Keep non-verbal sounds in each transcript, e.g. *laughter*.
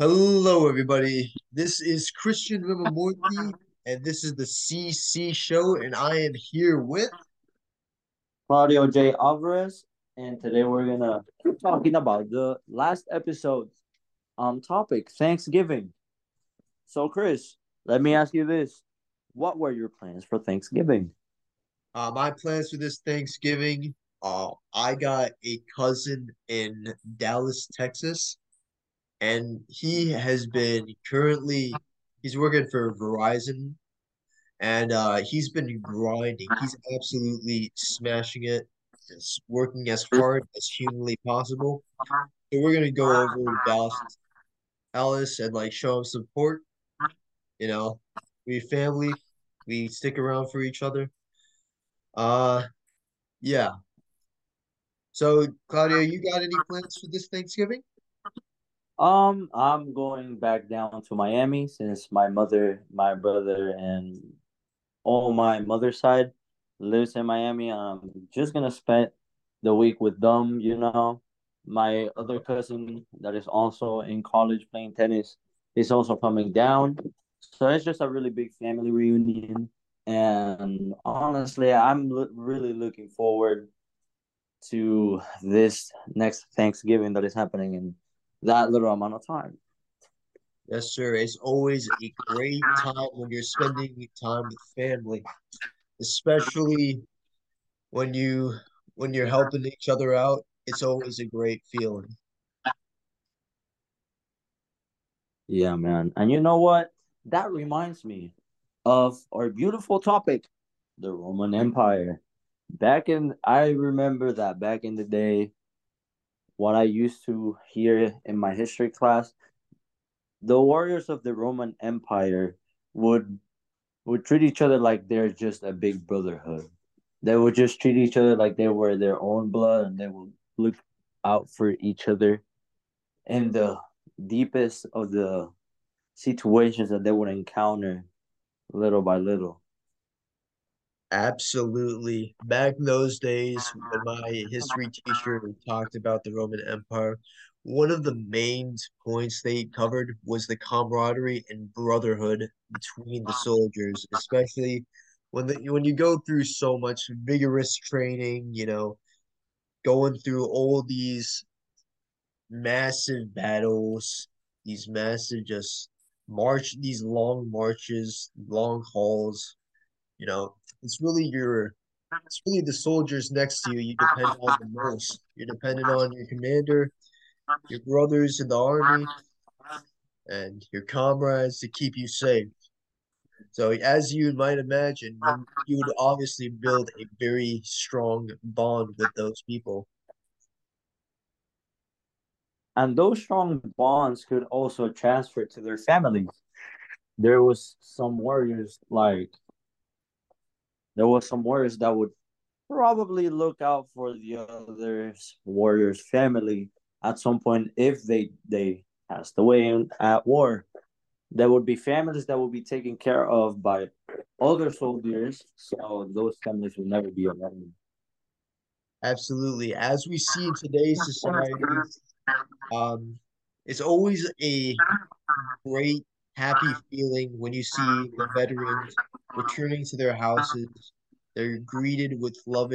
Hello, everybody. This is Christian Ramamurthy, and this is the CC Show, and I am here with Claudio J. Alvarez, and today we're gonna keep talking about the last episode's um topic, Thanksgiving. So, Chris, let me ask you this: What were your plans for Thanksgiving? uh, my plans for this Thanksgiving. Uh, I got a cousin in Dallas, Texas, and he has been currently he's working for Verizon, and uh, he's been grinding. He's absolutely smashing it, just working as hard as humanly possible. So we're gonna go over to Dallas, Alice, and like show him support. You know, we family, we stick around for each other. Uh, yeah. So, Claudia, you got any plans for this Thanksgiving? Um, I'm going back down to Miami since my mother, my brother, and all my mother's side lives in Miami. I'm just gonna spend the week with them, you know. My other cousin that is also in college playing tennis is also coming down. So it's just a really big family reunion. And honestly, I'm lo- really looking forward to this next Thanksgiving that is happening in that little amount of time. Yes, sir. It's always a great time when you're spending time with family, especially when you when you're helping each other out. It's always a great feeling. Yeah, man. And you know what? That reminds me of our beautiful topic, the Roman Empire. Back in, I remember that back in the day, what I used to hear in my history class, the warriors of the Roman Empire would would treat each other like they're just a big brotherhood. They would just treat each other like they were their own blood, and they would look out for each other in the deepest of the situations that they would encounter little by little. Absolutely. Back in those days, when uh-huh. my history teacher talked about the Roman Empire, one of the main points they covered was the camaraderie and brotherhood between the uh-huh. soldiers, especially when the, when you go through so much vigorous training, you know, going through all these massive battles, these massive just march, these long marches, long hauls, you know, it's really your it's really the soldiers next to you you depend on the most. You're dependent on your commander, your brothers in the army, and your comrades to keep you safe. So as you might imagine, you, would obviously build a very strong bond with those people. And those strong bonds could also transfer to their families. There was some warriors like there was some warriors that would probably look out for the other warriors' family at some point if they they passed away in, at war. There would be families that would be taken care of by other soldiers, so those families would never be alone. Absolutely. As we see in today's society, um, it's always a great, happy feeling when you see the veterans returning to their houses. They're greeted with love,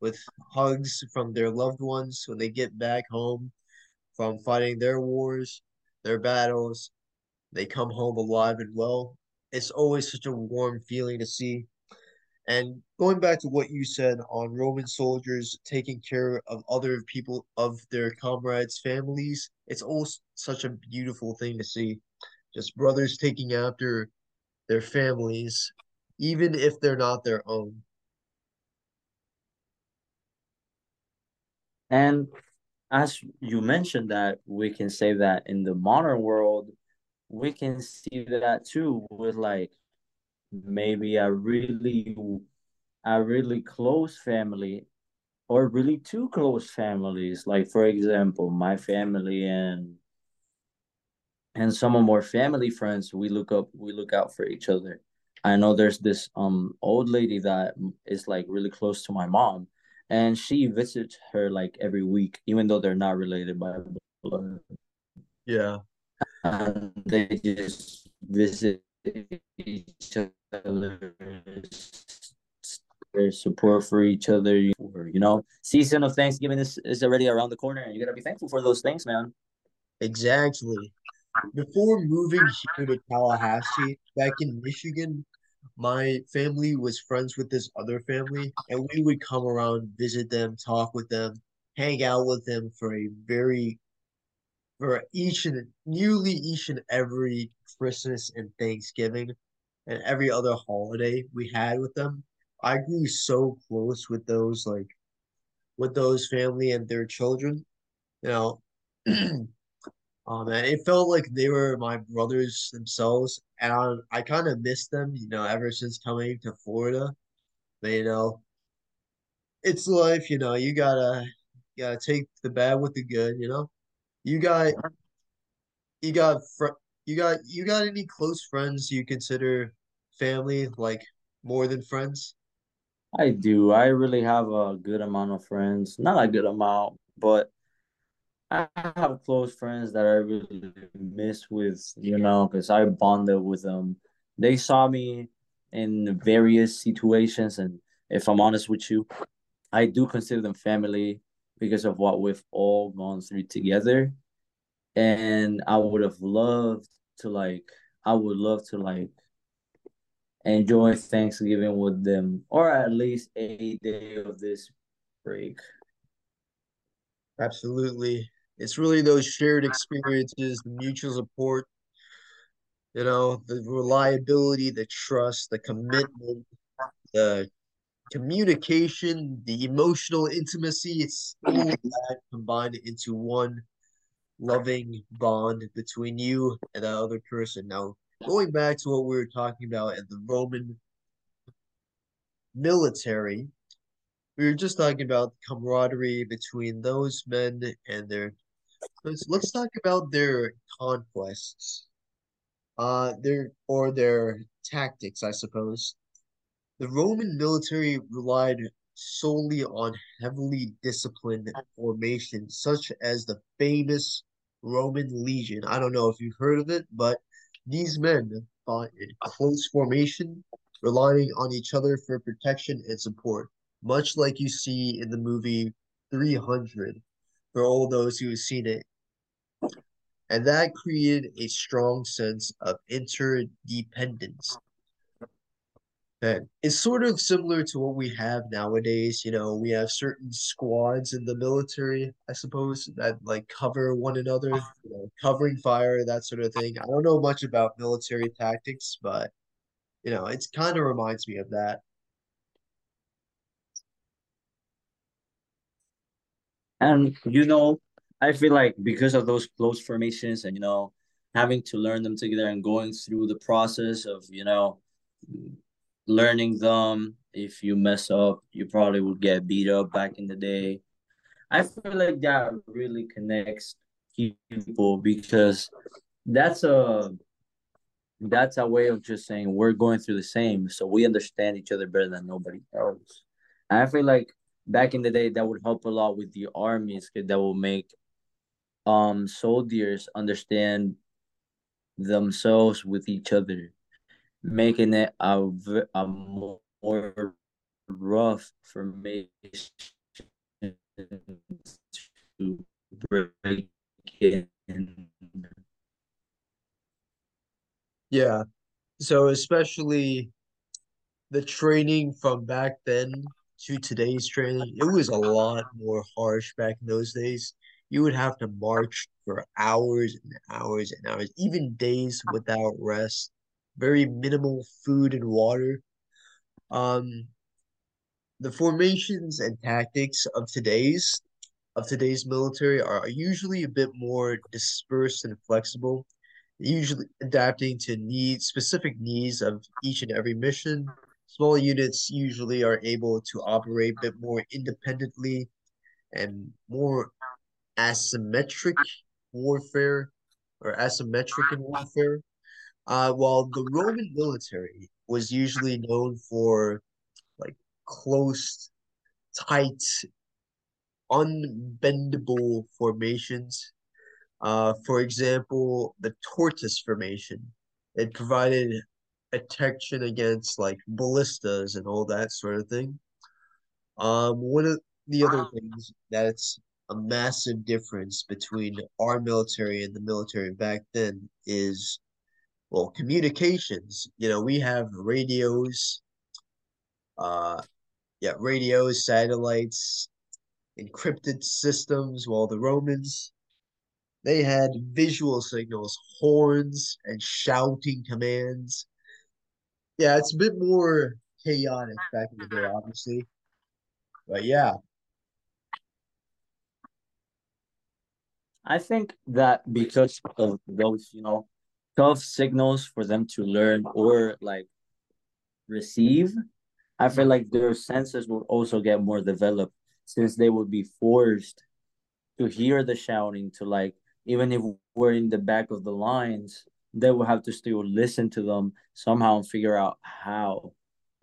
with hugs from their loved ones when they get back home from fighting their wars, their battles. They come home alive and well. It's always such a warm feeling to see. And going back to what you said on Roman soldiers taking care of other people of their comrades' families, it's always such a beautiful thing to see. Just brothers taking after their families, even if they're not their own. And as you mentioned that we can say that in the modern world, we can see that too with like maybe a really a really close family or really two close families. Like for example, my family and and some of our family friends, we look up we look out for each other. I know there's this um old lady that is like really close to my mom and she visits her like every week, even though they're not related by blood. Yeah. and they just visit each other, their support for each other. You know, season of Thanksgiving is, is already around the corner, and you gotta be thankful for those things, man. Exactly. Before moving here to Tallahassee, back in Michigan, my family was friends with this other family, and we would come around, visit them, talk with them, hang out with them for a very for each and nearly each and every Christmas and Thanksgiving and every other holiday we had with them. I grew so close with those like with those family and their children. You know, *clears throat* Um, oh man, it felt like they were my brothers themselves, and I, I kind of missed them. You know, ever since coming to Florida, but you know, it's life. You know, you gotta you gotta take the bad with the good. You know, you got you got fr- you got you got any close friends you consider family like more than friends? I do. I really have a good amount of friends. Not a good amount, but I have close friends that I really miss with, you know, because I bonded with them. They saw me in various situations, and if I'm honest with you, I do consider them family because of what we've all gone through together. And I would have loved to like, I would love to like enjoy Thanksgiving with them, or at least a day of this break. Absolutely. It's really those shared experiences, the mutual support, you know, the reliability, the trust, the commitment, the communication, the emotional intimacy. It's all that combined into one loving bond between you and that other person. Now, going back to what we were talking about in the Roman military, we were just talking about camaraderie between those men and their. Let's, let's talk about their conquests, uh, their or their tactics, I suppose. The Roman military relied solely on heavily disciplined formations, such as the famous Roman legion. I don't know if you've heard of it, but these men fought in close formation, relying on each other for protection and support, much like you see in the movie 300 for all those who have seen it. And that created a strong sense of interdependence. And it's sort of similar to what we have nowadays. You know, we have certain squads in the military, I suppose, that like cover one another, you know, covering fire, that sort of thing. I don't know much about military tactics, but you know, it's kind of reminds me of that. And you know, I feel like because of those close formations and you know, having to learn them together and going through the process of, you know, learning them. If you mess up, you probably would get beat up back in the day. I feel like that really connects people because that's a that's a way of just saying we're going through the same, so we understand each other better than nobody else. I feel like back in the day that would help a lot with the armies that will make um soldiers understand themselves with each other making it a, a more rough formation to break in. Yeah. So especially the training from back then to today's training, it was a lot more harsh back in those days. You would have to march for hours and hours and hours, even days without rest very minimal food and water. Um, the formations and tactics of today's of today's military are usually a bit more dispersed and flexible, usually adapting to needs specific needs of each and every mission. Small units usually are able to operate a bit more independently and more asymmetric warfare or asymmetric in warfare uh, while the Roman military was usually known for like close, tight, unbendable formations, Uh, for example, the tortoise formation. It provided protection against like ballistas and all that sort of thing. Um, one of the other things that's a massive difference between our military and the military back then is well communications. You know we have radios uh yeah radios satellites encrypted systems while the romans they had visual signals horns and shouting commands yeah it's a bit more chaotic back in the day uh-huh. obviously. But yeah. I think that because of those, you know, tough signals for them to learn or like receive, I feel like their senses will also get more developed since they would be forced to hear the shouting to like even if we're in the back of the lines, they will have to still listen to them somehow and figure out how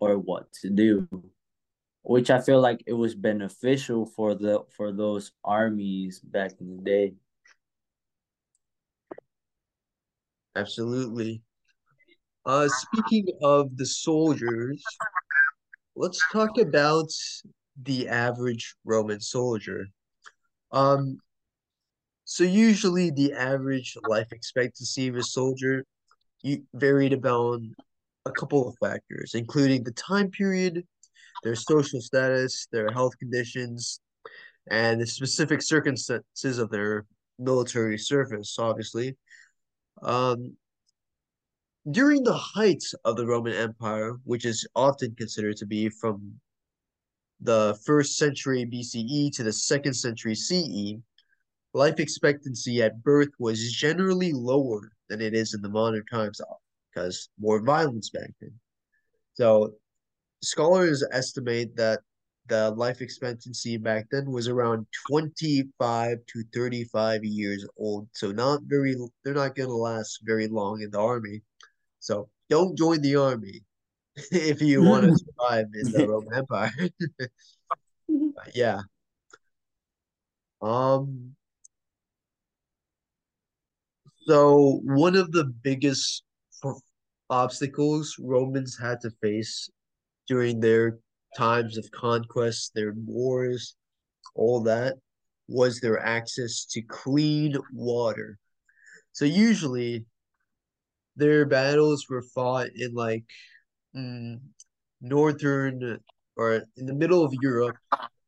or what to do. Which I feel like it was beneficial for the for those armies back in the day. Absolutely. Uh, speaking of the soldiers, let's talk about the average Roman soldier. Um, so usually the average life expectancy of a soldier varied about a couple of factors, including the time period, their social status, their health conditions, and the specific circumstances of their military service, obviously. Um, during the height of the Roman Empire, which is often considered to be from the first century BCE to the second century CE, life expectancy at birth was generally lower than it is in the modern times because more violence back then. So scholars estimate that the life expectancy back then was around 25 to 35 years old. So not very they're not going to last very long in the army. So don't join the army *laughs* if you want to *laughs* survive in the Roman Empire. *laughs* yeah. Um so one of the biggest obstacles Romans had to face during their times of conquest, their wars, all that, was their access to clean water. So usually their battles were fought in like mm, northern or in the middle of Europe.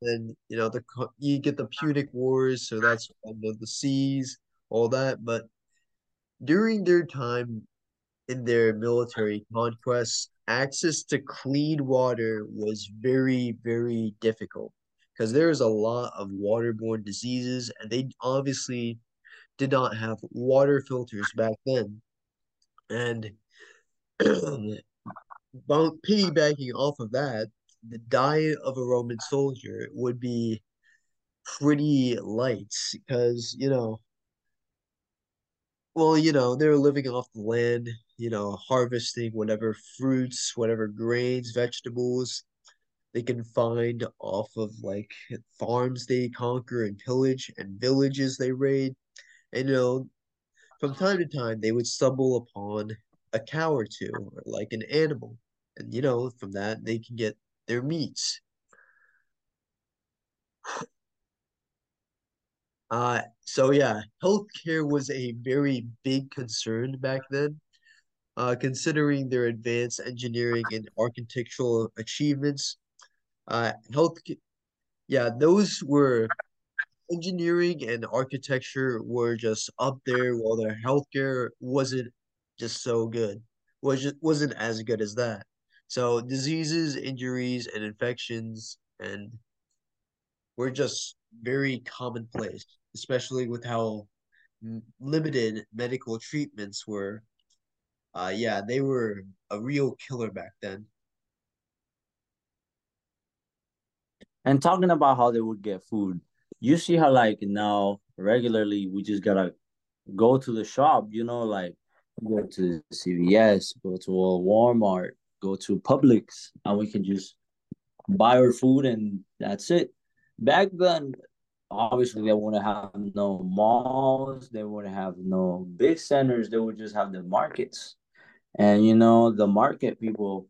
And you know the you get the Punic Wars, so that's the, the seas, all that. But during their time in their military conquests, access to clean water was very, very difficult because there's a lot of waterborne diseases, and they obviously did not have water filters back then. And *clears throat* piggybacking off of that, the diet of a Roman soldier would be pretty light because, you know, well, you know, they're living off the land, you know, harvesting whatever fruits, whatever grains, vegetables they can find off of like farms they conquer and pillage and villages they raid. And you know, from time to time they would stumble upon a cow or two, or like an animal. And you know, from that they can get their meats. Uh, so yeah, healthcare was a very big concern back then, uh, considering their advanced engineering and architectural achievements. Uh, health, yeah, those were engineering and architecture were just up there, while their healthcare wasn't just so good, was just wasn't as good as that. So diseases, injuries, and infections, and were just very commonplace especially with how limited medical treatments were. Uh, yeah, they were a real killer back then. And talking about how they would get food, you see how like now regularly we just gotta go to the shop, you know, like go to CVS, go to Walmart, go to Publix, and we can just buy our food and that's it. Back then, obviously they wouldn't have no malls, they wouldn't have no big centers, they would just have the markets. And you know, the market people,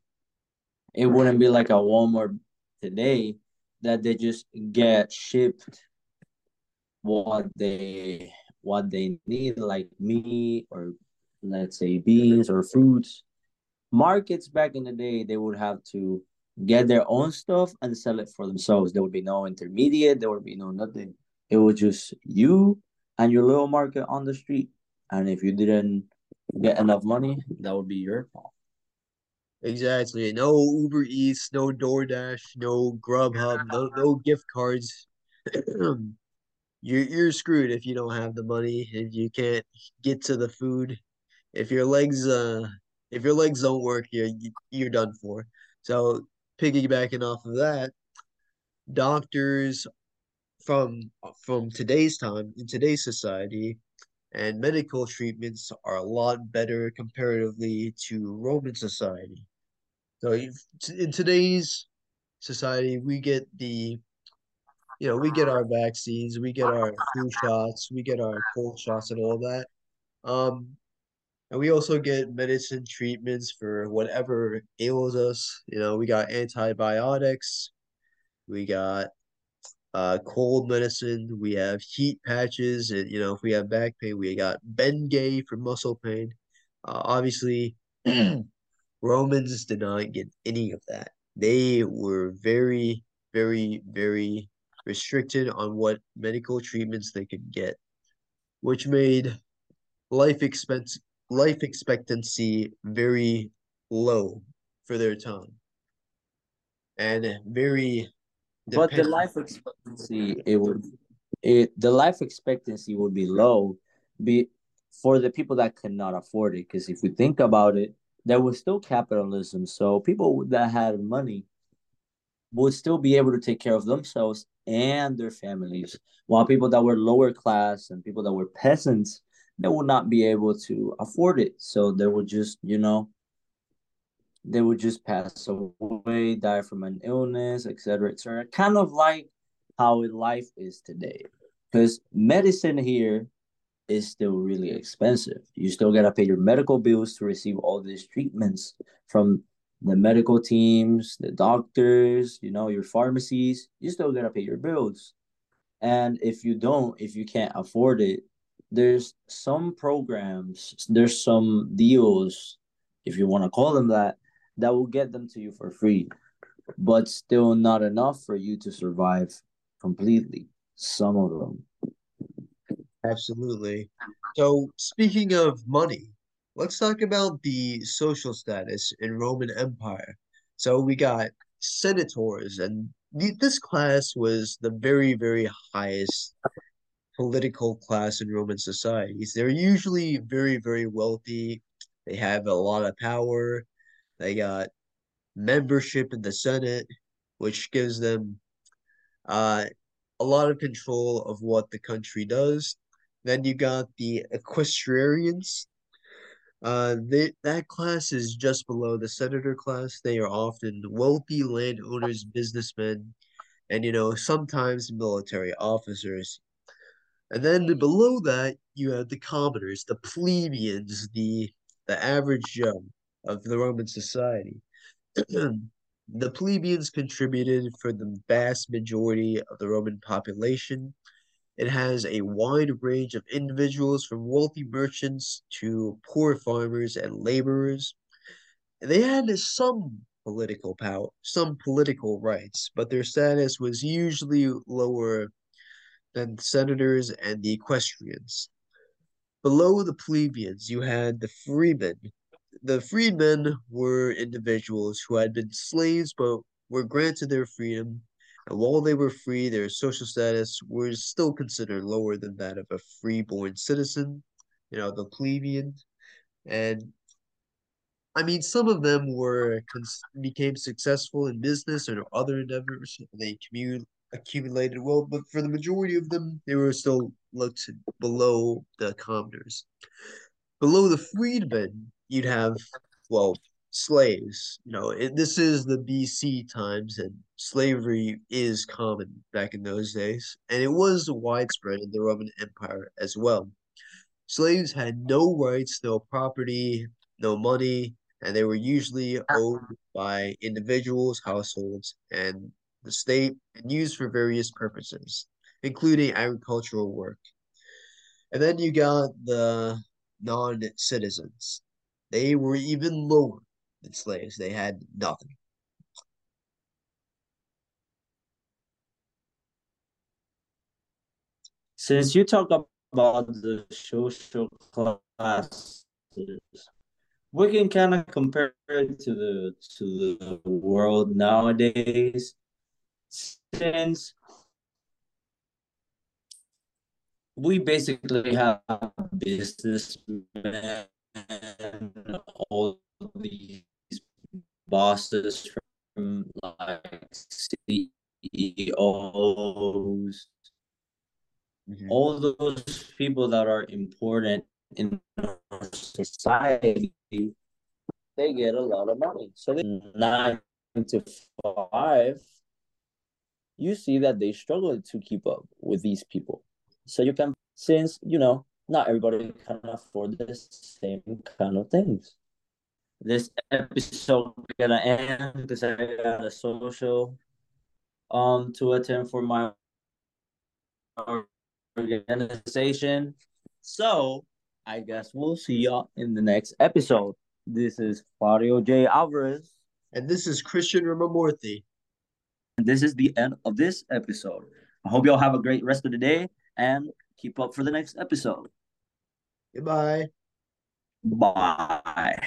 it wouldn't be like a Walmart today that they just get shipped what they what they need, like meat or let's say beans or fruits. Markets back in the day, they would have to get their own stuff and sell it for themselves. There would be no intermediate, there would be no nothing. It was just you and your little market on the street. And if you didn't get enough money, that would be your fault. Exactly. No Uber Eats, no DoorDash, no Grubhub, no no gift cards. *clears throat* you're you're screwed if you don't have the money, if you can't get to the food. If your legs uh if your legs don't work, you're you're done for. So piggybacking off of that, doctors from from today's time in today's society and medical treatments are a lot better comparatively to Roman society. So in today's society, we get the, you know, we get our vaccines, we get our flu shots, we get our cold shots and all that. Um, and we also get medicine treatments for whatever ails us. You know, we got antibiotics, we got uh, cold medicine, we have heat patches, and you know, if we have back pain, we got Bengay for muscle pain. Uh, obviously, *clears throat* Romans did not get any of that. They were very, very, very restricted on what medical treatments they could get, which made life expense life expectancy very low for their time and very but the life expectancy it would it the life expectancy would be low be for the people that cannot afford it. Because if we think about it there was still capitalism. So people that had money would still be able to take care of themselves and their families while people that were lower class and people that were peasants they would not be able to afford it. So they would just, you know, they would just pass away, die from an illness, etc., etc. Kind of like how life is today, because medicine here is still really expensive. You still gotta pay your medical bills to receive all these treatments from the medical teams, the doctors, you know, your pharmacies. You still gotta pay your bills, and if you don't, if you can't afford it, there's some programs, there's some deals, if you want to call them that, that will get them to you for free, but still not enough for you to survive completely. Some of them. Absolutely. So, speaking of money, let's talk about the social status in Roman Empire. So, we got senators, and this class was the very, very highest political class in Roman societies. They're usually very, very wealthy. They have a lot of power. They got membership in the Senate, which gives them uh, a lot of control of what the country does. Then you got the equestrians. Uh, they, that class is just below the senator class. They are often wealthy landowners, businessmen, and you know sometimes military officers. And then below that, you have the commoners, the plebeians, the the average Joe of the Roman society. *clears throat* the plebeians contributed for the vast majority of the Roman population. It has a wide range of individuals from wealthy merchants to poor farmers and laborers. They had some political power, some political rights, but their status was usually lower than the senators and the equestrians. Below the plebeians, you had the freemen. The freedmen were individuals who had been slaves but were granted their freedom, and while they were free, their social status was still considered lower than that of a freeborn citizen, you know, the plebeian. And I mean, some of them were became successful in business or other endeavors. They commun accumulated well, but for the majority of them, they were still looked below the commoners. Below the freedmen, you'd have, well, slaves. You know, it, this is the BC times, and slavery is common back in those days, and it was widespread in the Roman Empire as well. Slaves had no rights, no property, no money, and they were usually owned by individuals, households, and the state, and used for various purposes, including agricultural work. And then you got the non citizens. They were even lower than slaves, they had nothing. Since you talk about the social classes, we can kind of compare it to the to the world nowadays since we basically have businessmen all these bosses from like CEOs mm-hmm. all those people that are important in our society they get a lot of money. So nine to five you see that they struggle to keep up with these people. So you can, since, you know, not everybody can afford the same kind of things. This episode gonna end because I got a social um to attend for my organization. So I guess we'll see y'all in the next episode. This is Fario J. Alvarez. And this is Christian Ramamurthy this is the end of this episode. I hope y'all have a great rest of the day and keep up for the next episode. Goodbye. Bye.